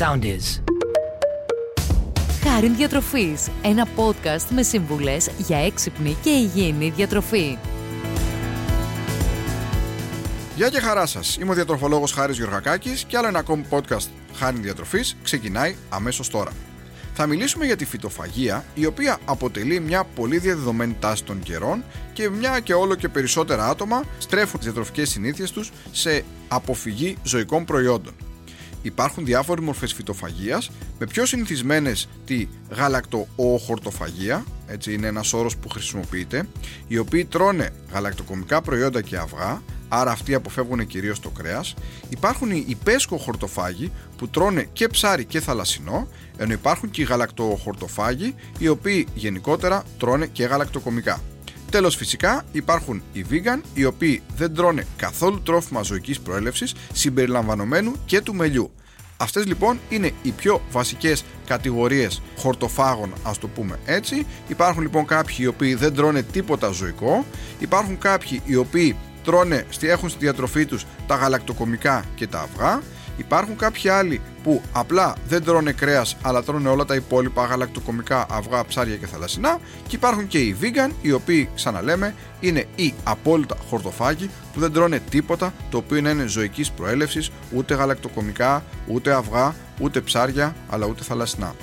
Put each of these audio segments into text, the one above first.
sound is. Χάριν Διατροφής, ένα podcast με σύμβουλες για έξυπνη και υγιεινή διατροφή. Γεια και χαρά σας. Είμαι ο διατροφολόγος Χάρης Γιωργακάκης και άλλο ένα ακόμη podcast Χάριν Διατροφής ξεκινάει αμέσως τώρα. Θα μιλήσουμε για τη φυτοφαγία, η οποία αποτελεί μια πολύ διαδεδομένη τάση των καιρών και μια και όλο και περισσότερα άτομα στρέφουν τις διατροφικές συνήθειες τους σε αποφυγή ζωικών προϊόντων. Υπάρχουν διάφοροι μορφές φυτοφαγίας, με πιο συνηθισμένες τη γαλακτοοχορτοφαγία, έτσι είναι ένας όρος που χρησιμοποιείται, οι οποίοι τρώνε γαλακτοκομικά προϊόντα και αυγά, άρα αυτοί αποφεύγουν κυρίως το κρέας. Υπάρχουν οι πέσκο-χορτοφάγοι που τρώνε και ψάρι και θαλασσινό, ενώ υπάρχουν και οι γαλακτοχορτοφάγοι οι οποίοι γενικότερα τρώνε και γαλακτοκομικά. Τέλος φυσικά υπάρχουν οι vegan οι οποίοι δεν τρώνε καθόλου τρόφιμα ζωικής προέλευσης συμπεριλαμβανομένου και του μελιού. Αυτές λοιπόν είναι οι πιο βασικές κατηγορίες χορτοφάγων ας το πούμε έτσι. Υπάρχουν λοιπόν κάποιοι οι οποίοι δεν τρώνε τίποτα ζωικό. Υπάρχουν κάποιοι οι οποίοι τρώνε, έχουν στη διατροφή τους τα γαλακτοκομικά και τα αυγά. Υπάρχουν κάποιοι άλλοι που απλά δεν τρώνε κρέας, αλλά τρώνε όλα τα υπόλοιπα γαλακτοκομικά αυγά, ψάρια και θαλασσινά. Και υπάρχουν και οι vegan, οι οποίοι, ξαναλέμε, είναι οι απόλυτα χορτοφάγοι που δεν τρώνε τίποτα το οποίο να είναι ζωικής προέλευσης, ούτε γαλακτοκομικά, ούτε αυγά, ούτε ψάρια, αλλά ούτε θαλασσινά.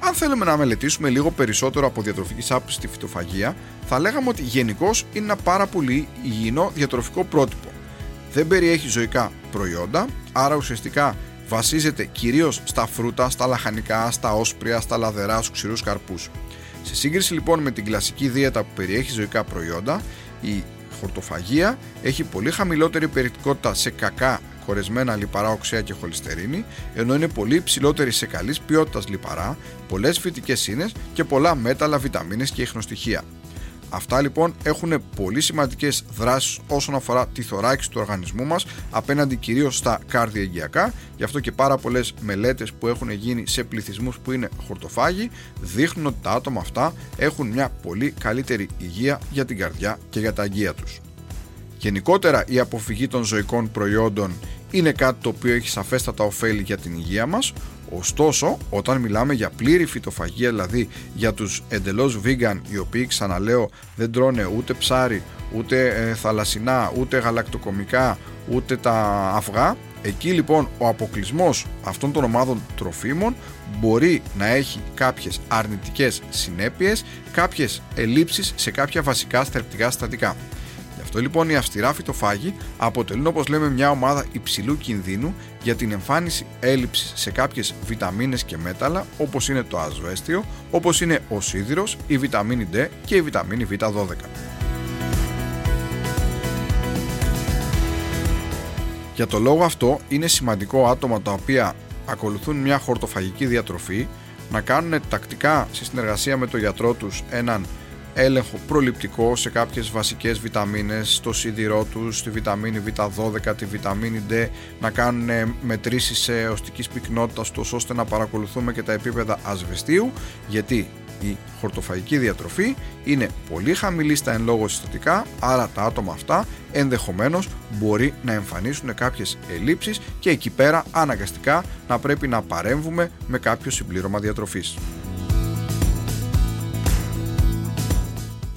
Αν θέλουμε να μελετήσουμε λίγο περισσότερο από διατροφική άποψη τη φυτοφαγία, θα λέγαμε ότι γενικώς είναι ένα πάρα πολύ υγιεινό διατροφικό πρότυπο δεν περιέχει ζωικά προϊόντα, άρα ουσιαστικά βασίζεται κυρίως στα φρούτα, στα λαχανικά, στα όσπρια, στα λαδερά, στους ξηρούς καρπούς. Σε σύγκριση λοιπόν με την κλασική δίαιτα που περιέχει ζωικά προϊόντα, η χορτοφαγία έχει πολύ χαμηλότερη περιεκτικότητα σε κακά κορεσμένα λιπαρά οξέα και χολυστερίνη, ενώ είναι πολύ υψηλότερη σε καλής ποιότητας λιπαρά, πολλές φυτικές ίνε και πολλά μέταλλα, βιταμίνες και ιχνοστοιχεία. Αυτά λοιπόν έχουν πολύ σημαντικές δράσεις όσον αφορά τη θωράκιση του οργανισμού μας απέναντι κυρίως στα καρδιαγγειακά γι' αυτό και πάρα πολλές μελέτες που έχουν γίνει σε πληθυσμούς που είναι χορτοφάγοι δείχνουν ότι τα άτομα αυτά έχουν μια πολύ καλύτερη υγεία για την καρδιά και για τα αγγεία τους. Γενικότερα η αποφυγή των ζωικών προϊόντων είναι κάτι το οποίο έχει σαφέστατα ωφέλη για την υγεία μας Ωστόσο, όταν μιλάμε για πλήρη φυτοφαγία, δηλαδή για τους εντελώς vegan, οι οποίοι ξαναλέω δεν τρώνε ούτε ψάρι, ούτε ε, θαλασσινά, ούτε γαλακτοκομικά, ούτε τα αυγά, εκεί λοιπόν ο αποκλεισμός αυτών των ομάδων τροφίμων μπορεί να έχει κάποιες αρνητικές συνέπειες, κάποιες ελλείψεις σε κάποια βασικά στρεπτικά συστατικά αυτό λοιπόν οι αυστηρά φυτοφάγοι αποτελούν όπως λέμε μια ομάδα υψηλού κινδύνου για την εμφάνιση έλλειψης σε κάποιες βιταμίνες και μέταλλα όπως είναι το ασβέστιο, όπως είναι ο σίδηρος, η βιταμίνη D και η βιταμίνη Β12. Για το λόγο αυτό είναι σημαντικό άτομα τα οποία ακολουθούν μια χορτοφαγική διατροφή να κάνουν τακτικά στη συνεργασία με τον γιατρό τους έναν έλεγχο προληπτικό σε κάποιες βασικές βιταμίνες, στο σίδηρό τους, στη βιταμίνη Β12, τη βιταμίνη D, να κάνουν μετρήσεις οστικής πυκνότητας ώστε να παρακολουθούμε και τα επίπεδα ασβεστίου, γιατί η χορτοφαγική διατροφή είναι πολύ χαμηλή στα εν λόγω συστατικά, άρα τα άτομα αυτά ενδεχομένως μπορεί να εμφανίσουν κάποιες ελλείψεις και εκεί πέρα αναγκαστικά να πρέπει να παρέμβουμε με κάποιο συμπλήρωμα διατροφής.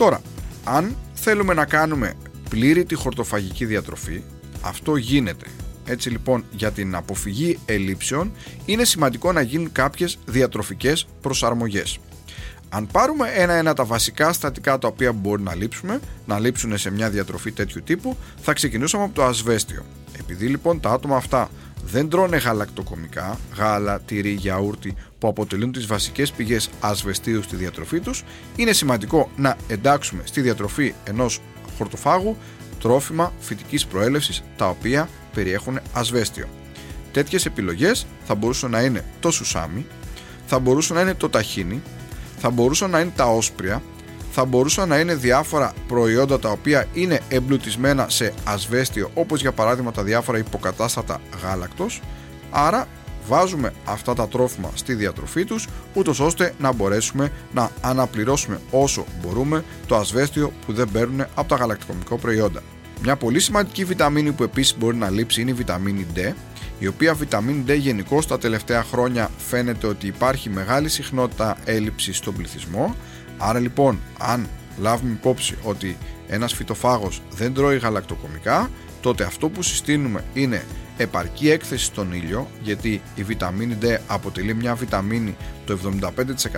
Τώρα, αν θέλουμε να κάνουμε πλήρη τη χορτοφαγική διατροφή, αυτό γίνεται. Έτσι λοιπόν για την αποφυγή ελλείψεων είναι σημαντικό να γίνουν κάποιες διατροφικές προσαρμογές. Αν πάρουμε ένα-ένα τα βασικά στατικά τα οποία μπορεί να λείψουμε, να λείψουν σε μια διατροφή τέτοιου τύπου, θα ξεκινούσαμε από το ασβέστιο. Επειδή λοιπόν τα άτομα αυτά δεν τρώνε γαλακτοκομικά, γάλα, τυρί, γιαούρτι που αποτελούν τις βασικές πηγές ασβεστίου στη διατροφή τους, είναι σημαντικό να εντάξουμε στη διατροφή ενός χορτοφάγου τρόφιμα φυτικής προέλευσης τα οποία περιέχουν ασβέστιο. Τέτοιες επιλογές θα μπορούσαν να είναι το σουσάμι, θα μπορούσαν να είναι το ταχίνι, θα μπορούσαν να είναι τα όσπρια, θα μπορούσαν να είναι διάφορα προϊόντα τα οποία είναι εμπλουτισμένα σε ασβέστιο όπως για παράδειγμα τα διάφορα υποκατάστατα γάλακτος άρα βάζουμε αυτά τα τρόφιμα στη διατροφή τους ούτως ώστε να μπορέσουμε να αναπληρώσουμε όσο μπορούμε το ασβέστιο που δεν παίρνουν από τα γαλακτοκομικά προϊόντα. Μια πολύ σημαντική βιταμίνη που επίσης μπορεί να λείψει είναι η βιταμίνη D, η οποία βιταμίνη D γενικώς τα τελευταία χρόνια φαίνεται ότι υπάρχει μεγάλη συχνότητα έλλειψης στον πληθυσμό. Άρα λοιπόν, αν λάβουμε υπόψη ότι ένας φυτοφάγος δεν τρώει γαλακτοκομικά, τότε αυτό που συστήνουμε είναι επαρκή έκθεση στον ήλιο, γιατί η βιταμίνη D αποτελεί μια βιταμίνη το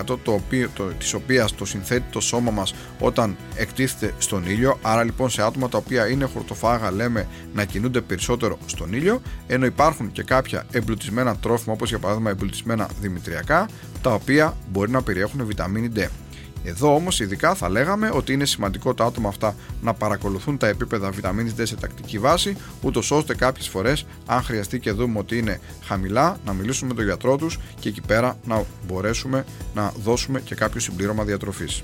75% το οποίο, το, της οποίας το συνθέτει το σώμα μας όταν εκτίθεται στον ήλιο, άρα λοιπόν σε άτομα τα οποία είναι χορτοφάγα λέμε να κινούνται περισσότερο στον ήλιο, ενώ υπάρχουν και κάποια εμπλουτισμένα τρόφιμα όπως για παράδειγμα εμπλουτισμένα δημητριακά, τα οποία μπορεί να περιέχουν βιταμίνη D. Εδώ όμως ειδικά θα λέγαμε ότι είναι σημαντικό τα άτομα αυτά να παρακολουθούν τα επίπεδα βιταμίνης D σε τακτική βάση, ούτως ώστε κάποιες φορές, αν χρειαστεί και δούμε ότι είναι χαμηλά, να μιλήσουμε με τον γιατρό τους και εκεί πέρα να μπορέσουμε να δώσουμε και κάποιο συμπλήρωμα διατροφής.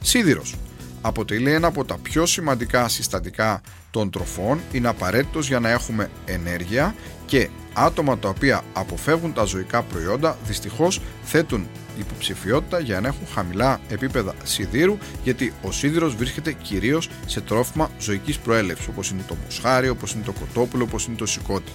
Σίδηρος αποτελεί ένα από τα πιο σημαντικά συστατικά των τροφών, είναι απαραίτητος για να έχουμε ενέργεια και άτομα τα οποία αποφεύγουν τα ζωικά προϊόντα δυστυχώς θέτουν υποψηφιότητα για να έχουν χαμηλά επίπεδα σιδήρου γιατί ο σίδηρος βρίσκεται κυρίως σε τρόφιμα ζωικής προέλευσης όπως είναι το μοσχάρι, όπως είναι το κοτόπουλο, όπως είναι το σηκώτη.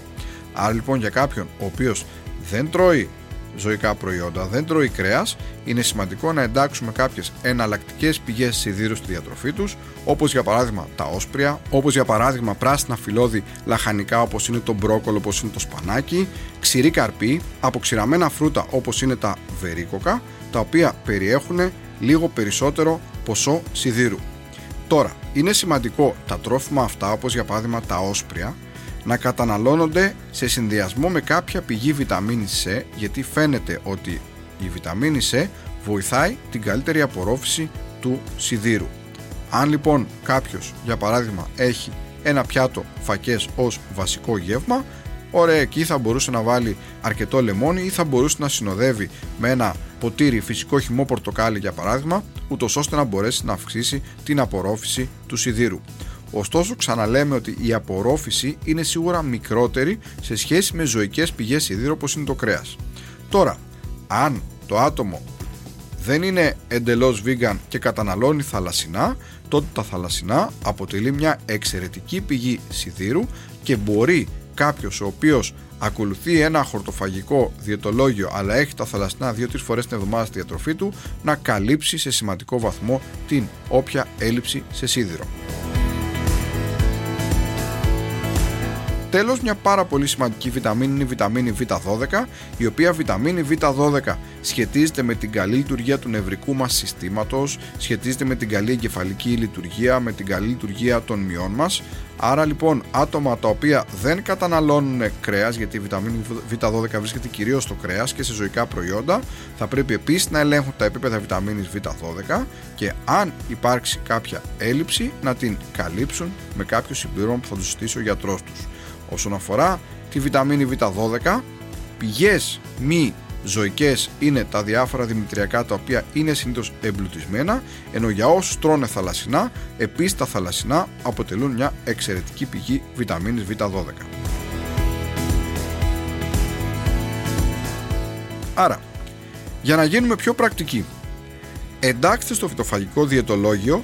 Άρα λοιπόν για κάποιον ο οποίος δεν τρώει ζωικά προϊόντα, δεν τρώει κρέας, είναι σημαντικό να εντάξουμε κάποιες εναλλακτικές πηγές σιδήρου στη διατροφή τους, όπως για παράδειγμα τα όσπρια, όπως για παράδειγμα πράσινα φυλλώδη λαχανικά όπως είναι το μπρόκολο, όπως είναι το σπανάκι, ξηρή καρπή, αποξηραμένα φρούτα όπως είναι τα βερίκοκα, τα οποία περιέχουν λίγο περισσότερο ποσό σιδήρου. Τώρα, είναι σημαντικό τα τρόφιμα αυτά, όπως για παράδειγμα τα όσπρια, να καταναλώνονται σε συνδυασμό με κάποια πηγή βιταμίνης C γιατί φαίνεται ότι η βιταμίνη C βοηθάει την καλύτερη απορρόφηση του σιδήρου. Αν λοιπόν κάποιος για παράδειγμα έχει ένα πιάτο φακές ως βασικό γεύμα ωραία εκεί θα μπορούσε να βάλει αρκετό λεμόνι ή θα μπορούσε να συνοδεύει με ένα ποτήρι φυσικό χυμό πορτοκάλι για παράδειγμα ούτως ώστε να μπορέσει να αυξήσει την απορρόφηση του σιδήρου. Ωστόσο, ξαναλέμε ότι η απορρόφηση είναι σίγουρα μικρότερη σε σχέση με ζωικές πηγές σιδήρου όπως είναι το κρέας. Τώρα, αν το άτομο δεν είναι εντελώς vegan και καταναλώνει θαλασσινά, τότε τα θαλασσινά αποτελεί μια εξαιρετική πηγή σιδήρου και μπορεί κάποιος ο οποίος ακολουθεί ένα χορτοφαγικό διαιτολόγιο αλλά έχει τα θαλασσινά 2-3 φορές την εβδομάδα στη διατροφή του να καλύψει σε σημαντικό βαθμό την όποια έλλειψη σε σίδηρο. Τέλος μια πάρα πολύ σημαντική βιταμίνη είναι η βιταμίνη Β12 η οποία βιταμίνη Β12 σχετίζεται με την καλή λειτουργία του νευρικού μας συστήματος σχετίζεται με την καλή εγκεφαλική λειτουργία με την καλή λειτουργία των μειών μας άρα λοιπόν άτομα τα οποία δεν καταναλώνουν κρέας γιατί η βιταμίνη Β12 βρίσκεται κυρίως στο κρέας και σε ζωικά προϊόντα θα πρέπει επίσης να ελέγχουν τα επίπεδα βιταμίνης Β12 και αν υπάρξει κάποια έλλειψη να την καλύψουν με κάποιο συμπλήρωμα που θα τους συστήσει ο γιατρός τους. Όσον αφορά τη βιταμίνη Β12, πηγές μη ζωικές είναι τα διάφορα δημητριακά τα οποία είναι συνήθως εμπλουτισμένα ενώ για όσους τρώνε θαλασσινά επίσης τα θαλασσινά αποτελούν μια εξαιρετική πηγή βιταμίνης Β12. Άρα, για να γίνουμε πιο πρακτικοί, εντάξτε στο φυτοφαγικό διαιτολόγιο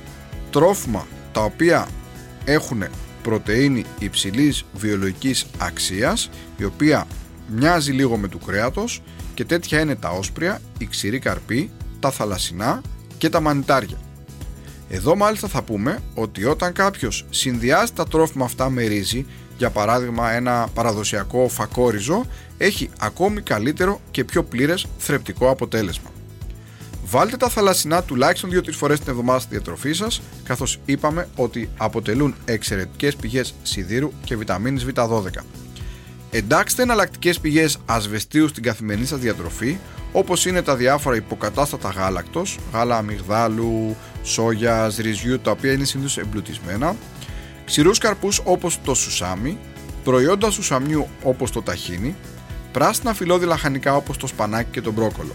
τρόφιμα τα οποία έχουν πρωτεΐνη υψηλής βιολογικής αξίας η οποία μοιάζει λίγο με του κρέατος και τέτοια είναι τα όσπρια, η ξηρή καρπή, τα θαλασσινά και τα μανιτάρια. Εδώ μάλιστα θα πούμε ότι όταν κάποιος συνδυάζει τα τρόφιμα αυτά με ρύζι, για παράδειγμα ένα παραδοσιακό φακόριζο, έχει ακόμη καλύτερο και πιο πλήρες θρεπτικό αποτέλεσμα. Βάλτε τα θαλασσινά τουλάχιστον 2-3 φορές την εβδομάδα στη διατροφή σας, καθώς είπαμε ότι αποτελούν εξαιρετικές πηγές σιδήρου και βιταμίνης Β12. Εντάξτε εναλλακτικές πηγές ασβεστίου στην καθημερινή σας διατροφή, όπως είναι τα διάφορα υποκατάστατα γάλακτος, γάλα αμυγδάλου, σόγια, ρυζιού, τα οποία είναι συνήθως εμπλουτισμένα, ξηρούς καρπούς όπως το σουσάμι, προϊόντα σουσαμιού όπως το ταχίνι, πράσινα φυλλώδη λαχανικά όπως το σπανάκι και το μπρόκολο.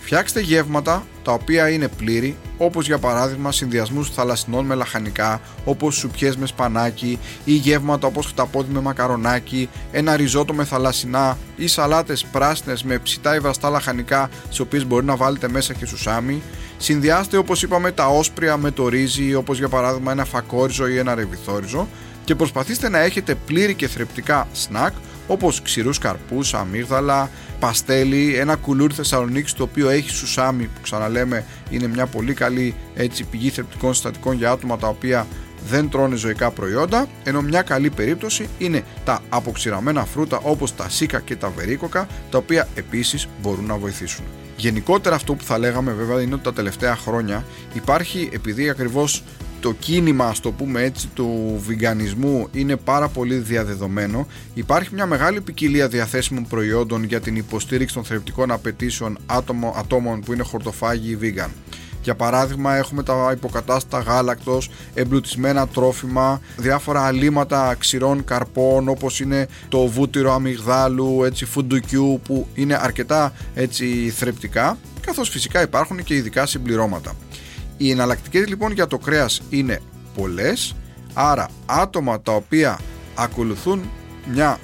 Φτιάξτε γεύματα τα οποία είναι πλήρη, όπως για παράδειγμα συνδυασμούς θαλασσινών με λαχανικά, όπως σουπιές με σπανάκι ή γεύματα όπως χταπόδι με μακαρονάκι, ένα ριζότο με θαλασσινά ή σαλάτες πράσινες με ψητά ή βραστά λαχανικά, σε οποίες μπορεί να βάλετε μέσα και σουσάμι. Συνδυάστε όπως είπαμε τα όσπρια με το ρύζι, όπως για παράδειγμα ένα φακόριζο ή ένα ρεβιθόριζο και προσπαθήστε να έχετε πλήρη και θρεπτικά σνακ όπως ξηρούς καρπούς, αμύγδαλα, παστέλι, ένα κουλούρι Θεσσαλονίκης το οποίο έχει σουσάμι που ξαναλέμε είναι μια πολύ καλή έτσι, πηγή θρεπτικών συστατικών για άτομα τα οποία δεν τρώνε ζωικά προϊόντα, ενώ μια καλή περίπτωση είναι τα αποξηραμένα φρούτα όπως τα σίκα και τα βερίκοκα, τα οποία επίσης μπορούν να βοηθήσουν. Γενικότερα αυτό που θα λέγαμε βέβαια είναι ότι τα τελευταία χρόνια υπάρχει επειδή ακριβώς το κίνημα, ας το πούμε έτσι, του βιγκανισμού είναι πάρα πολύ διαδεδομένο. Υπάρχει μια μεγάλη ποικιλία διαθέσιμων προϊόντων για την υποστήριξη των θρεπτικών απαιτήσεων άτομο, ατόμων που είναι χορτοφάγοι ή vegan. Για παράδειγμα έχουμε τα υποκατάστατα γάλακτος, εμπλουτισμένα τρόφιμα, διάφορα αλήματα ξηρών καρπών όπως είναι το βούτυρο αμυγδάλου, έτσι, φουντουκιού που είναι αρκετά έτσι, θρεπτικά καθώς φυσικά υπάρχουν και ειδικά συμπληρώματα. Οι εναλλακτικές λοιπόν για το κρέας είναι πολλές, άρα άτομα τα οποία ακολουθούν μια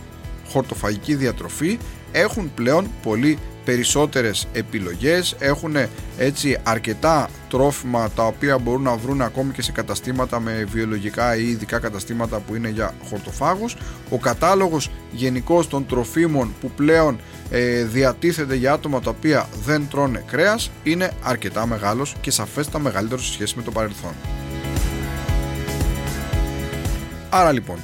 χορτοφαγική διατροφή έχουν πλέον πολύ περισσότερες επιλογές, έχουν έτσι αρκετά τρόφιμα τα οποία μπορούν να βρουν ακόμη και σε καταστήματα με βιολογικά ή ειδικά καταστήματα που είναι για χορτοφάγους. Ο κατάλογος γενικώς των τροφίμων που πλέον ε, διατίθεται για άτομα τα οποία δεν τρώνε κρέας είναι αρκετά μεγάλος και σαφέστα μεγαλύτερος σε σχέση με το παρελθόν. Άρα λοιπόν,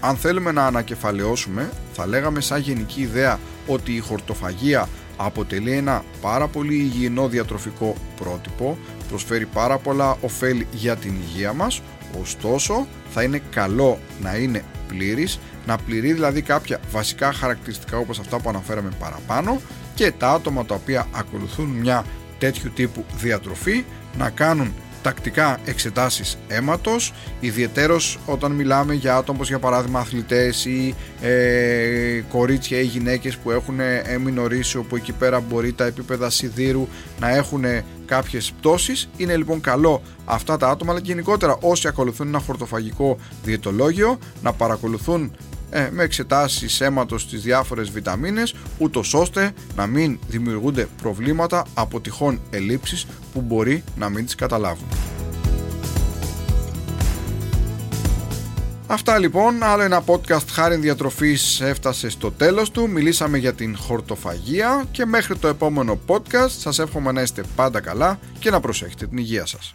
αν θέλουμε να ανακεφαλαιώσουμε, θα λέγαμε σαν γενική ιδέα ότι η χορτοφαγία αποτελεί ένα πάρα πολύ υγιεινό διατροφικό πρότυπο, προσφέρει πάρα πολλά ωφέλη για την υγεία μας, ωστόσο θα είναι καλό να είναι πλήρης, να πληρεί δηλαδή κάποια βασικά χαρακτηριστικά όπως αυτά που αναφέραμε παραπάνω και τα άτομα τα οποία ακολουθούν μια τέτοιου τύπου διατροφή να κάνουν τακτικά εξετάσεις αίματος ιδιαιτέρως όταν μιλάμε για άτομα για παράδειγμα αθλητές ή ε, κορίτσια ή γυναίκες που έχουν εμεινορήσει όπου εκεί πέρα μπορεί τα επίπεδα σιδήρου να έχουν κάποιες πτώσεις. Είναι λοιπόν καλό αυτά τα άτομα αλλά και γενικότερα όσοι ακολουθούν ένα χορτοφαγικό διαιτολόγιο να παρακολουθούν ε, με εξετάσεις αίματος στις διάφορες βιταμίνες ούτως ώστε να μην δημιουργούνται προβλήματα από τυχόν ελλείψεις που μπορεί να μην τις καταλάβουν. Αυτά λοιπόν, άλλο ένα podcast χάρη διατροφής έφτασε στο τέλος του, μιλήσαμε για την χορτοφαγία και μέχρι το επόμενο podcast σας εύχομαι να είστε πάντα καλά και να προσέχετε την υγεία σας.